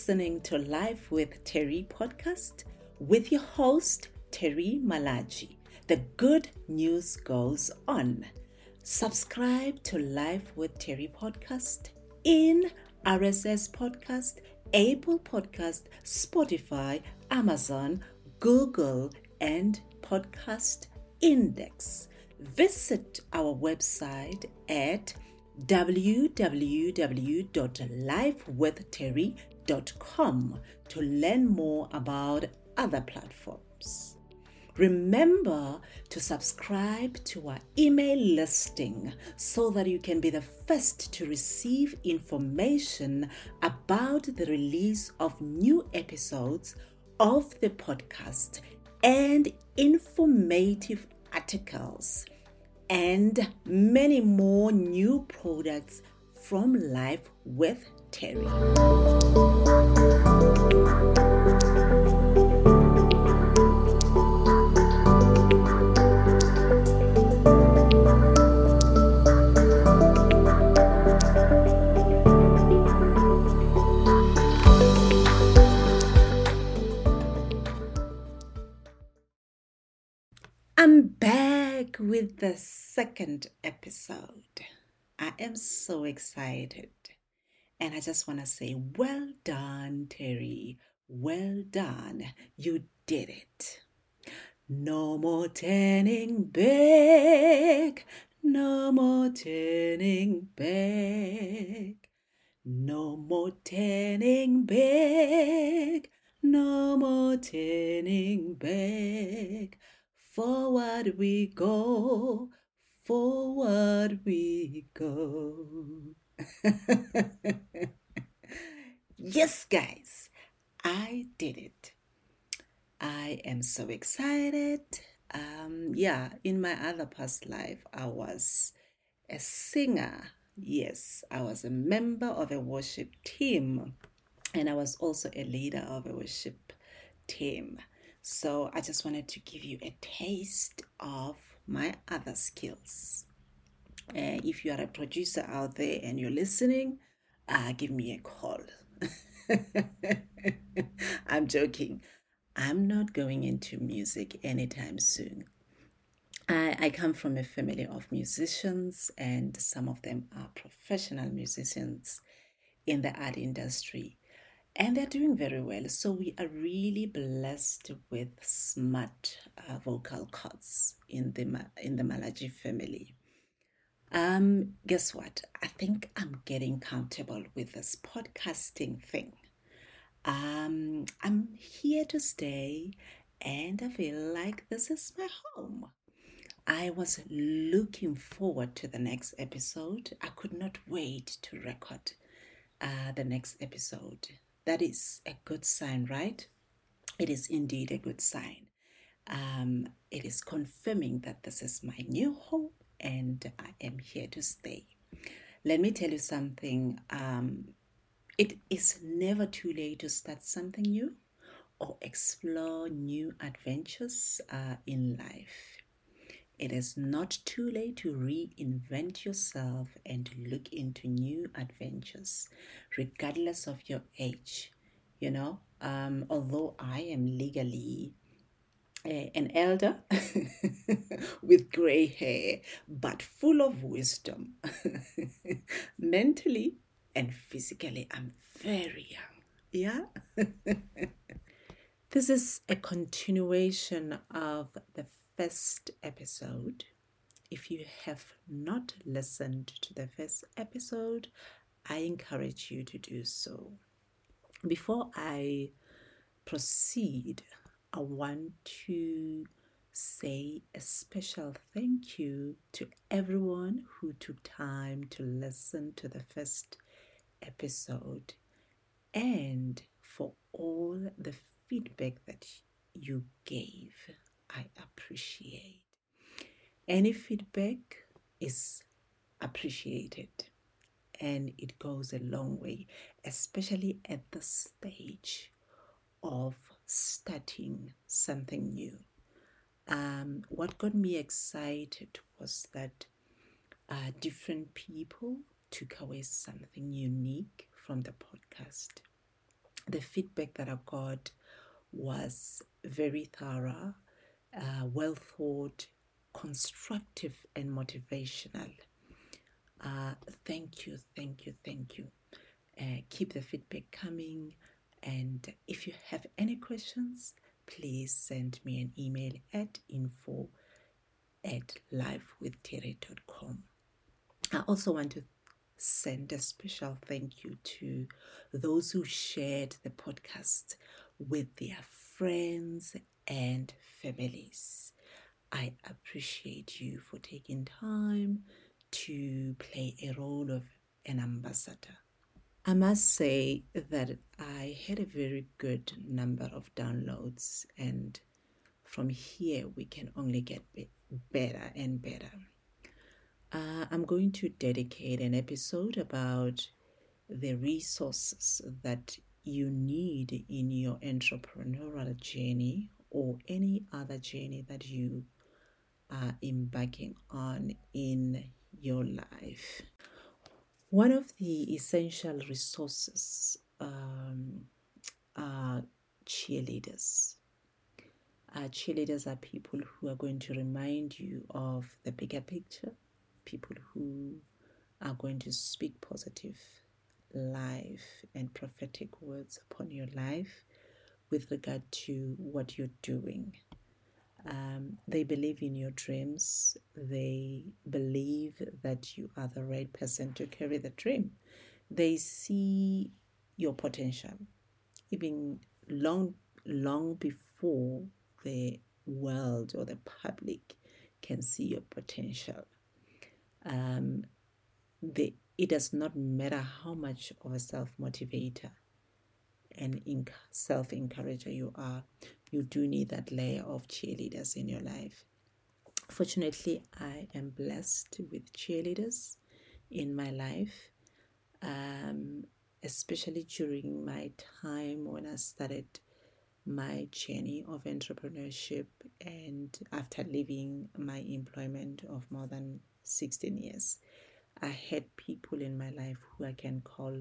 listening to Life with Terry podcast with your host, Terry Malachi. The good news goes on. Subscribe to Life with Terry podcast in RSS podcast, Apple podcast, Spotify, Amazon, Google, and Podcast Index. Visit our website at www.lifewithterry.com to learn more about other platforms. Remember to subscribe to our email listing so that you can be the first to receive information about the release of new episodes of the podcast and informative articles and many more new products from Life with Terry. I'm back with the second episode. I am so excited. And I just want to say, well done, Terry. Well done. You did it. No more turning back. No more turning back. No more turning back. No more turning back. Forward we go, forward we go. yes, guys, I did it. I am so excited. Um, yeah, in my other past life, I was a singer. Yes, I was a member of a worship team, and I was also a leader of a worship team. So I just wanted to give you a taste of my other skills. Uh, if you are a producer out there and you're listening, uh, give me a call. I'm joking. I'm not going into music anytime soon. I, I come from a family of musicians, and some of them are professional musicians in the art industry and they're doing very well. So we are really blessed with smart uh, vocal cords in the in the Malachi family. Um, guess what? I think I'm getting comfortable with this podcasting thing. Um, I'm here to stay, and I feel like this is my home. I was looking forward to the next episode. I could not wait to record uh, the next episode that is a good sign, right? It is indeed a good sign. Um, it is confirming that this is my new home and I am here to stay. Let me tell you something. Um, it is never too late to start something new or explore new adventures uh, in life. It is not too late to reinvent yourself and look into new adventures, regardless of your age. You know, um, although I am legally uh, an elder with gray hair, but full of wisdom, mentally and physically, I'm very young. Yeah. this is a continuation of the first episode. If you have not listened to the first episode, I encourage you to do so. Before I proceed, I want to say a special thank you to everyone who took time to listen to the first episode and for all the feedback that you gave. I appreciate. Any feedback is appreciated and it goes a long way, especially at the stage of starting something new. Um, what got me excited was that uh, different people took away something unique from the podcast. The feedback that I got was very thorough, uh, well thought, constructive, and motivational. Uh, thank you, thank you, thank you. Uh, keep the feedback coming. And if you have any questions, please send me an email at info at lifewithterry.com. I also want to send a special thank you to those who shared the podcast with their friends and families. I appreciate you for taking time to play a role of an ambassador. I must say that I had a very good number of downloads, and from here we can only get better and better. Uh, I'm going to dedicate an episode about the resources that you need in your entrepreneurial journey or any other journey that you are embarking on in your life. One of the essential resources um, are cheerleaders. Uh, cheerleaders are people who are going to remind you of the bigger picture, people who are going to speak positive life and prophetic words upon your life with regard to what you're doing. Um, they believe in your dreams. They believe that you are the right person to carry the dream. They see your potential, even long, long before the world or the public can see your potential. Um, the, it does not matter how much of a self motivator and self encourager you are, you do need that layer of cheerleaders in your life. Fortunately, I am blessed with cheerleaders in my life, um, especially during my time when I started my journey of entrepreneurship and after leaving my employment of more than 16 years. I had people in my life who I can call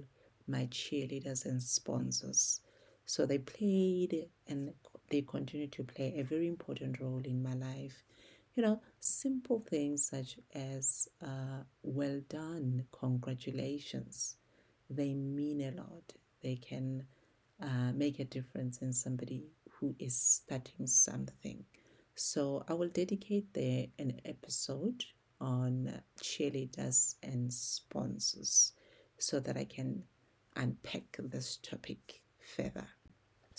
my cheerleaders and sponsors. So they played and they continue to play a very important role in my life. You know, simple things such as uh, well done, congratulations, they mean a lot. They can uh, make a difference in somebody who is starting something. So I will dedicate the, an episode on cheerleaders and sponsors so that I can unpack this topic further.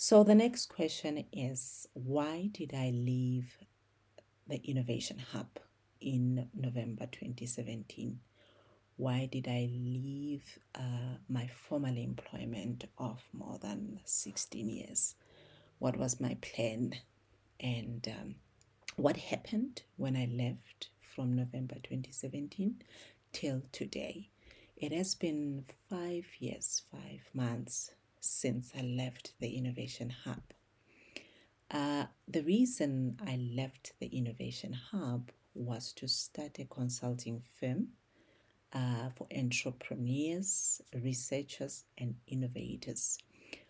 So the next question is why did I leave the Innovation Hub in November 2017? Why did I leave uh, my formal employment of more than 16 years? What was my plan? And um, what happened when I left from November 2017 till today? It has been five years, five months since I left the Innovation Hub. Uh, the reason I left the Innovation Hub was to start a consulting firm uh, for entrepreneurs, researchers, and innovators.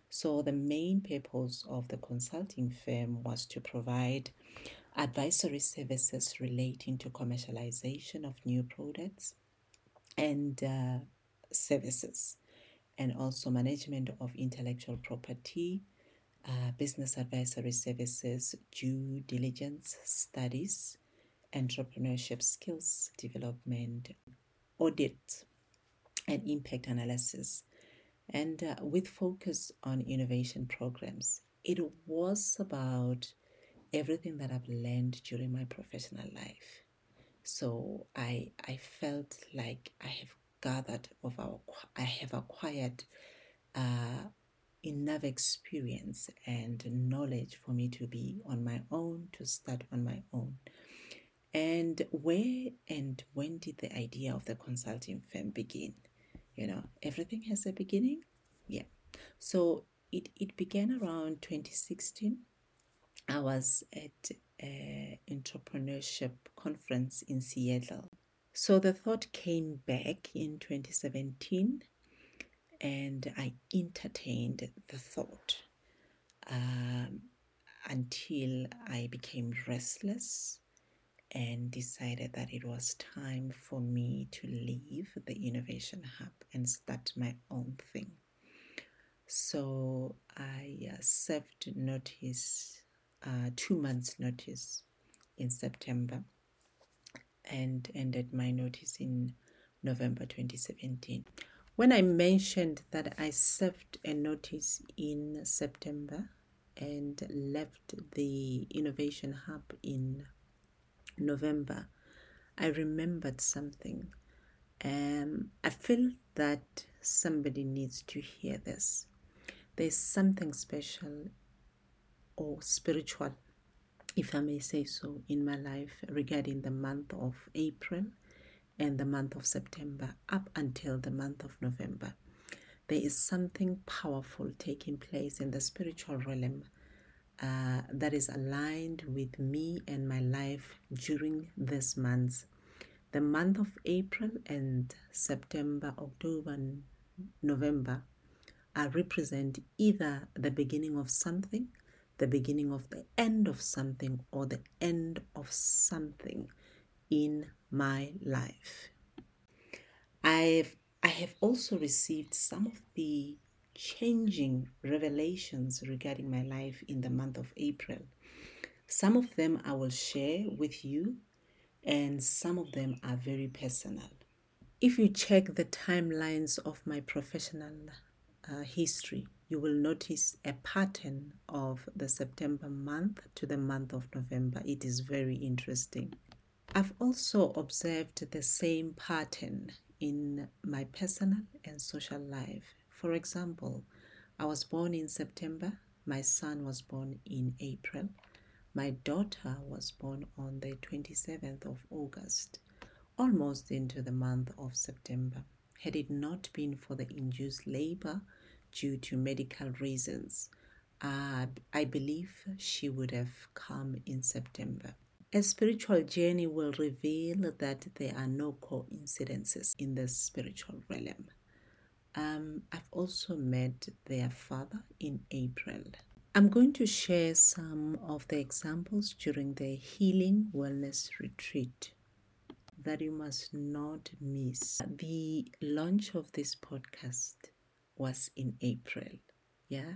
So, the main purpose of the consulting firm was to provide advisory services relating to commercialization of new products and uh, services and also management of intellectual property, uh, business advisory services, due diligence studies, entrepreneurship skills development, audit, and impact analysis. And uh, with focus on innovation programs, it was about everything that I've learned during my professional life. So I I felt like I have gathered of our I have acquired uh, enough experience and knowledge for me to be on my own to start on my own. And where and when did the idea of the consulting firm begin? You know, everything has a beginning. Yeah. So it, it began around 2016. I was at an entrepreneurship conference in Seattle so the thought came back in 2017 and I entertained the thought um, until I became restless and decided that it was time for me to leave the Innovation Hub and start my own thing. So I uh, served notice, uh, two months' notice in September and ended my notice in November 2017. When I mentioned that I served a notice in September and left the Innovation Hub in November, I remembered something. Um, I feel that somebody needs to hear this. There's something special or spiritual, if I may say so, in my life regarding the month of April and the month of September up until the month of November. There is something powerful taking place in the spiritual realm uh, that is aligned with me and my life during this month. The month of April and September, October, November are represent either the beginning of something, the beginning of the end of something, or the end of something in my life. I've I have also received some of the changing revelations regarding my life in the month of April. Some of them I will share with you, and some of them are very personal. If you check the timelines of my professional uh, history, you will notice a pattern of the September month to the month of November. It is very interesting. I've also observed the same pattern in my personal and social life. For example, I was born in September, my son was born in April, my daughter was born on the 27th of August, almost into the month of September. Had it not been for the induced labor due to medical reasons, uh, I believe she would have come in September. A spiritual journey will reveal that there are no coincidences in the spiritual realm. Um, I've also met their father in April. I'm going to share some of the examples during the Healing Wellness Retreat that you must not miss. The launch of this podcast was in April, yeah,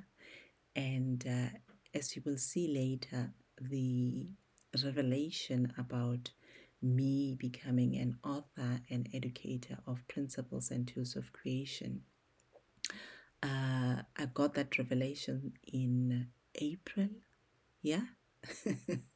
and uh, as you will see later, the revelation about me becoming an author and educator of principles and tools of creation. Uh, I got that revelation in April. Yeah.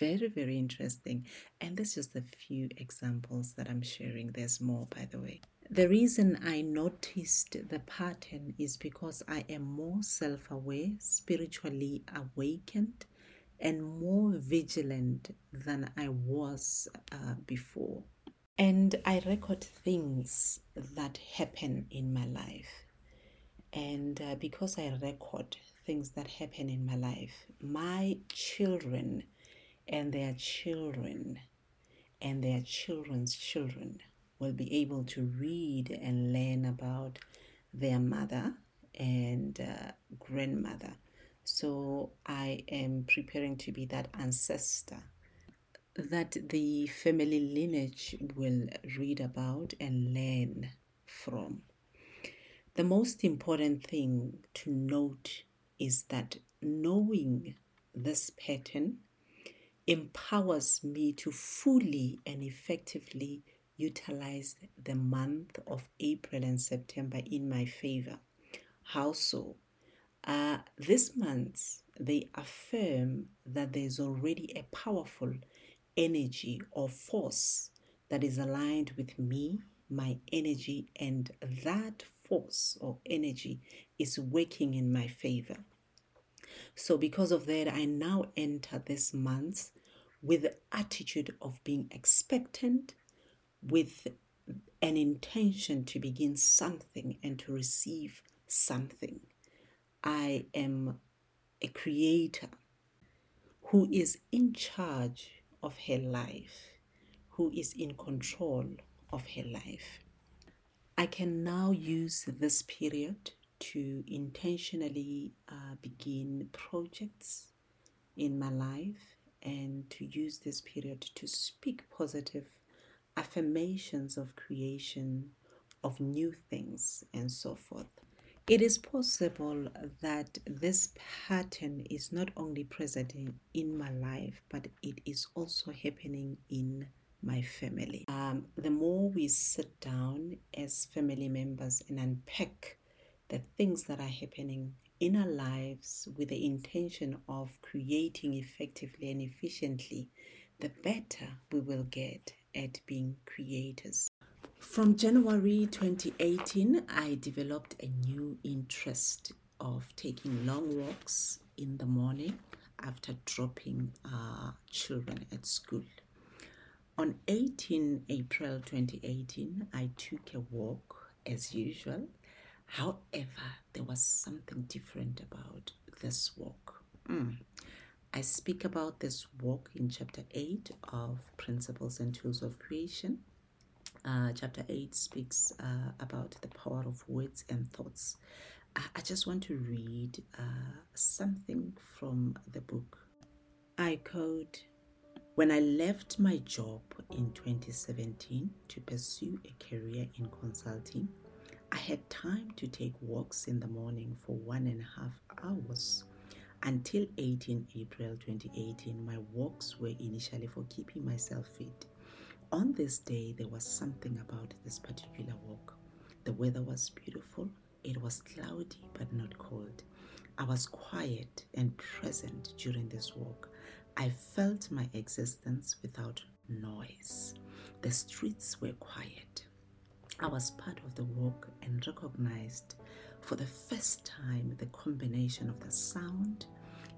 very, very interesting. And this is a few examples that I'm sharing. There's more, by the way. The reason I noticed the pattern is because I am more self aware, spiritually awakened, and more vigilant than I was uh, before. And I record things that happen in my life. And uh, because I record things that happen in my life, my children and their children and their children's children will be able to read and learn about their mother and uh, grandmother so I am preparing to be that ancestor that the family lineage will read about and learn from. The most important thing to note is that knowing this pattern empowers me to fully and effectively utilize the month of April and September in my favor. How so? Uh, this month, they affirm that there's already a powerful energy or force that is aligned with me, my energy, and that force or energy is working in my favor. So, because of that, I now enter this month with the attitude of being expectant, with an intention to begin something and to receive something. I am a creator who is in charge of her life, who is in control of her life. I can now use this period to intentionally uh, begin projects in my life and to use this period to speak positive affirmations of creation, of new things, and so forth. It is possible that this pattern is not only present in, my life, but it is also happening in my family. Um, the more we sit down as family members and unpack the things that are happening in our lives with the intention of creating effectively and efficiently, the better we will get at being creators. From January 2018, I developed a new interest of taking long walks in the morning after dropping uh, children at school. On 18 April 2018, I took a walk as usual. However, there was something different about this walk. Mm. I speak about this walk in chapter 8 of Principles and Tools of Creation. Uh, chapter 8 speaks uh, about the power of words and thoughts. I, I just want to read uh, something from the book. I quote When I left my job in 2017 to pursue a career in consulting, I had time to take walks in the morning for one and a half hours until 18 April 2018, my walks were initially for keeping myself fit. On this day, there was something about this particular walk. The weather was beautiful, it was cloudy but not cold. I was quiet and present during this walk. I felt my existence without noise. The streets were quiet. I was part of the walk and recognized for the first time the combination of the sound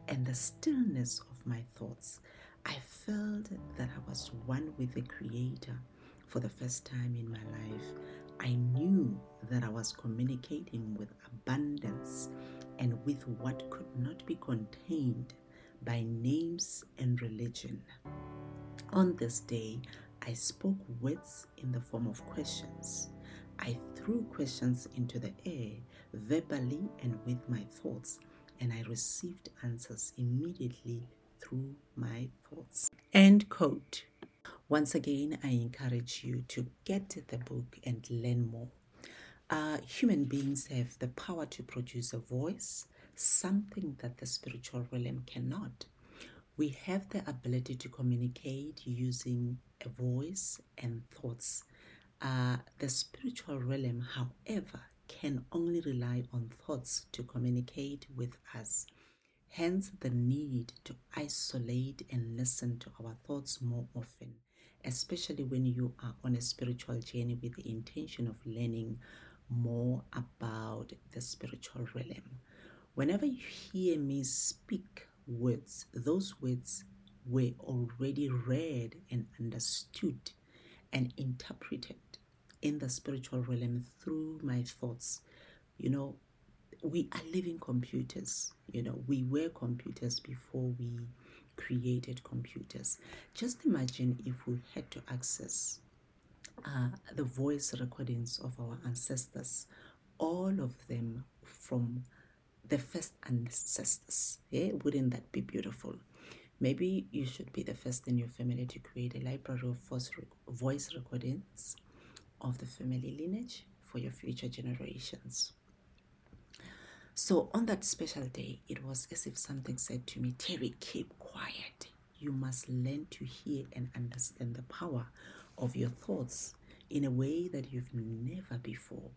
and the stillness of my thoughts. I felt that I was one with the Creator for the first time in my life. I knew that I was communicating with abundance and with what could not be contained by names and religion. On this day, I spoke words in the form of questions. I threw questions into the air verbally and with my thoughts, and I received answers immediately through my thoughts. End quote. Once again, I encourage you to get the book and learn more. Uh, human beings have the power to produce a voice, something that the spiritual realm cannot. We have the ability to communicate using a voice and thoughts. Uh, the spiritual realm, however, can only rely on thoughts to communicate with us. Hence, the need to isolate and listen to our thoughts more often, especially when you are on a spiritual journey with the intention of learning more about the spiritual realm. Whenever you hear me speak words, those words were already read and understood and interpreted in the spiritual realm through my thoughts. You know, we are living computers. You know, we were computers before we created computers. Just imagine if we had to access uh, the voice recordings of our ancestors, all of them from the first ancestors. Yeah, wouldn't that be beautiful? Maybe you should be the first in your family to create a library of voice recordings of the family lineage for your future generations. So, on that special day, it was as if something said to me, Terry, keep quiet. You must learn to hear and understand the power of your thoughts in a way that you've never before.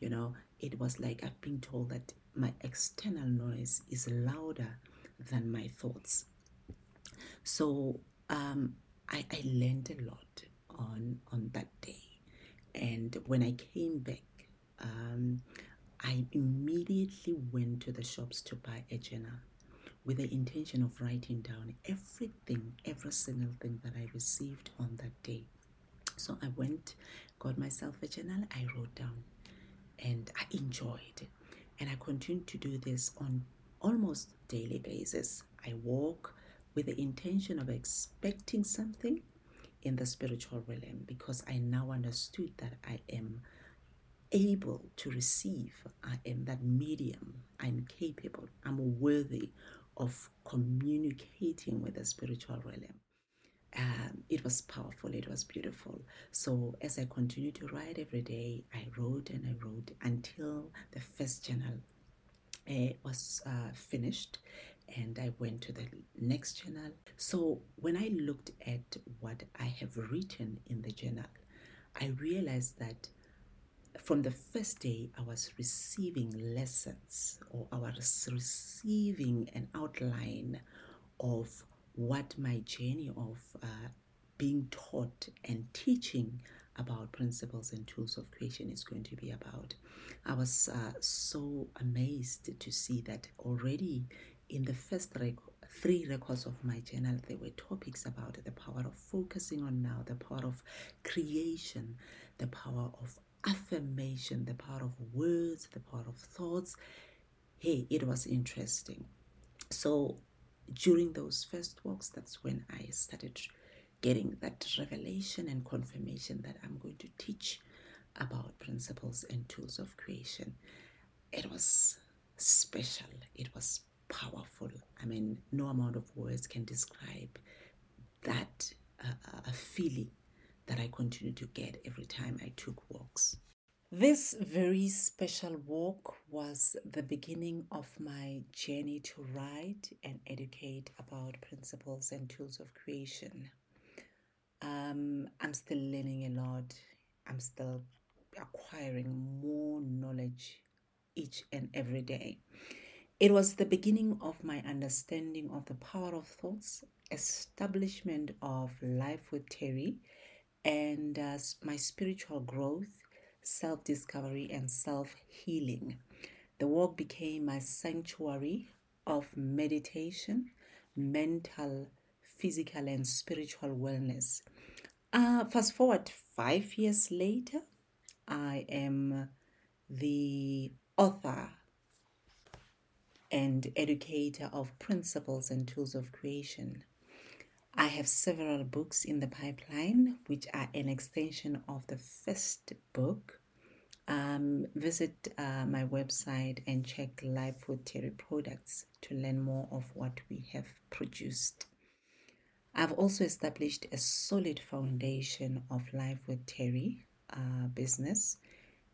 You know, it was like I've been told that my external noise is louder than my thoughts. So, um, I, I learned a lot on on that day and when I came back, um, I immediately went to the shops to buy a journal with the intention of writing down everything, every single thing that I received on that day. So I went, got myself a journal, I wrote down, and I enjoyed. And I continued to do this on almost daily basis. I walk with the intention of expecting something in the spiritual realm because I now understood that I am able to receive. I am that medium. I'm capable. I'm worthy of communicating with the spiritual realm. Um, it was powerful, it was beautiful. So, as I continued to write every day, I wrote and I wrote until the first journal uh, was uh, finished and I went to the next journal. So, when I looked at what I have written in the journal, I realized that from the first day, I was receiving lessons or I was receiving an outline of what my journey of uh, being taught and teaching about principles and tools of creation is going to be about. I was uh, so amazed to see that already in the first rec- three records of my journal, there were topics about the power of focusing on now, the power of creation, the power of affirmation, the power of words, the power of thoughts. Hey, it was interesting. So during those first walks, that's when I started getting that revelation and confirmation that I'm going to teach about principles and tools of creation. It was special, it was powerful. I mean, no amount of words can describe that uh, a feeling that I continue to get every time I took walks. This very special walk was the beginning of my journey to write and educate about principles and tools of creation. Um, I'm still learning a lot. I'm still acquiring more knowledge each and every day. It was the beginning of my understanding of the power of thoughts, establishment of life with Terry, and uh, my spiritual growth self discovery, and self healing. The walk became my sanctuary of meditation, mental, physical, and spiritual wellness. Uh, fast forward five years later, I am the author and educator of Principles and Tools of Creation. I have several books in the pipeline, which are an extension of the first book. Um, visit uh, my website and check Life with Terry products to learn more of what we have produced. I've also established a solid foundation of Life with Terry uh, business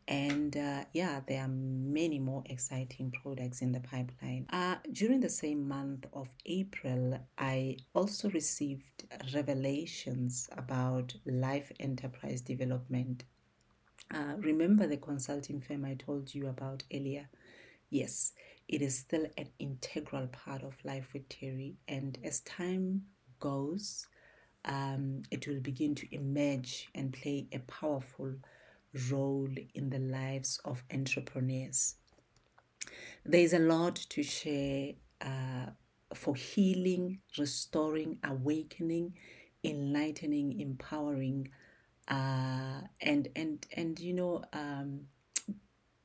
and uh, yeah there are many more exciting products in the pipeline. Uh, during the same month of april i also received revelations about life enterprise development. Uh, remember the consulting firm i told you about earlier? Yes it is still an integral part of life with terry and as time goes um, it will begin to emerge and play a powerful role in the lives of entrepreneurs. There is a lot to share uh, for healing, restoring, awakening, enlightening, empowering, uh, and and and you know, um,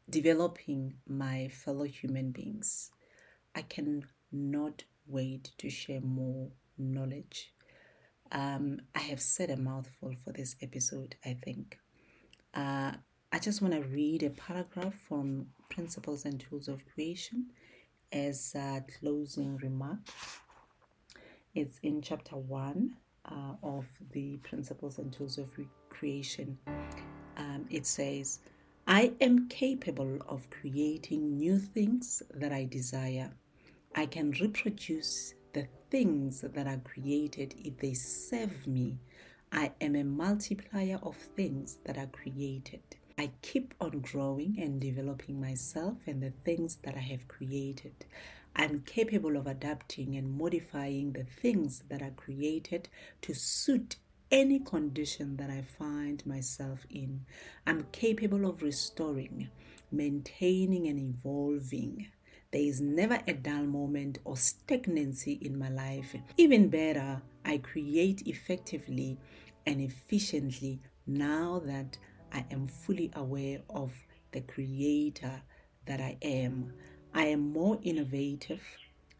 developing my fellow human beings. I cannot wait to share more knowledge. Um, I have said a mouthful for this episode, I think. Uh, I just want to read a paragraph from Principles and Tools of Creation as a closing remark. It's in chapter one uh, of the Principles and Tools of Creation. Um, it says, I am capable of creating new things that I desire. I can reproduce the things that are created if they serve me I am a multiplier of things that are created. I keep on growing and developing myself and the things that I have created. I'm capable of adapting and modifying the things that are created to suit any condition that I find myself in. I'm capable of restoring, maintaining, and evolving. There is never a dull moment or stagnancy in my life. Even better, I create effectively and efficiently now that I am fully aware of the creator that I am. I am more innovative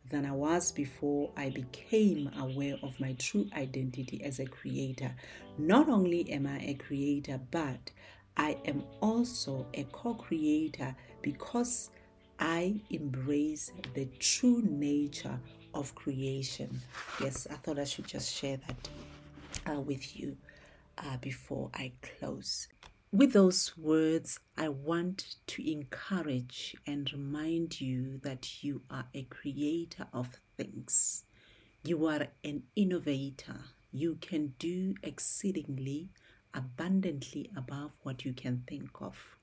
than I was before I became aware of my true identity as a creator. Not only am I a creator, but I am also a co creator because I embrace the true nature of creation. Yes, I thought I should just share that uh, with you uh, before I close. With those words, I want to encourage and remind you that you are a creator of things. You are an innovator. You can do exceedingly abundantly above what you can think of.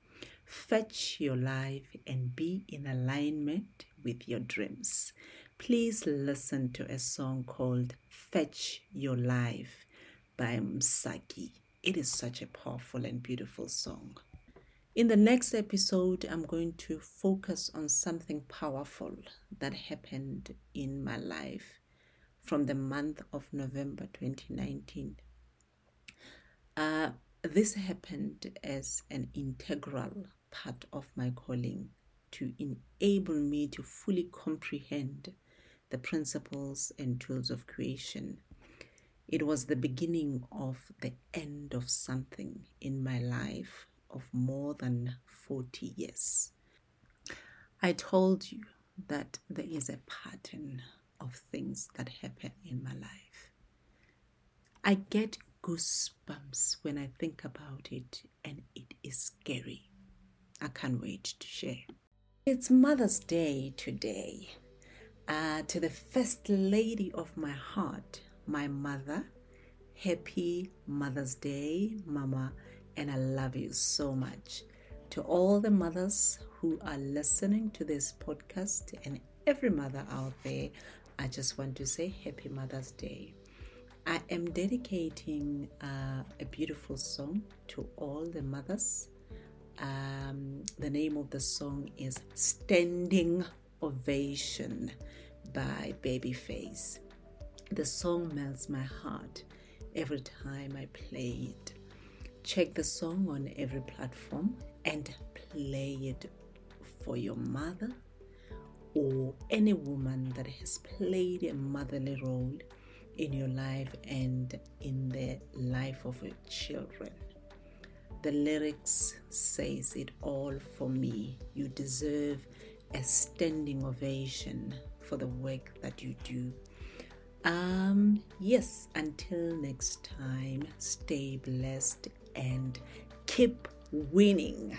Fetch your life and be in alignment with your dreams. Please listen to a song called Fetch Your Life by Msaki. It is such a powerful and beautiful song. In the next episode, I'm going to focus on something powerful that happened in my life from the month of November 2019. Uh, this happened as an integral part of my calling to enable me to fully comprehend the principles and tools of creation. It was the beginning of the end of something in my life of more than 40 years. I told you that there is a pattern of things that happen in my life. I get goosebumps when I think about it, and it is scary. I can't wait to share. It's Mother's Day today. Uh, to the first lady of my heart, my mother, happy Mother's Day, Mama, and I love you so much. To all the mothers who are listening to this podcast and every mother out there, I just want to say Happy Mother's Day. I am dedicating uh, a beautiful song to all the mothers. Um, the name of the song is Standing Ovation by Babyface. The song melts my heart every time I play it. Check the song on every platform and play it for your mother or any woman that has played a motherly role in your life and in the life of your children. The lyrics says it all for me. You deserve a standing ovation for the work that you do. Um yes, until next time, stay blessed and keep winning.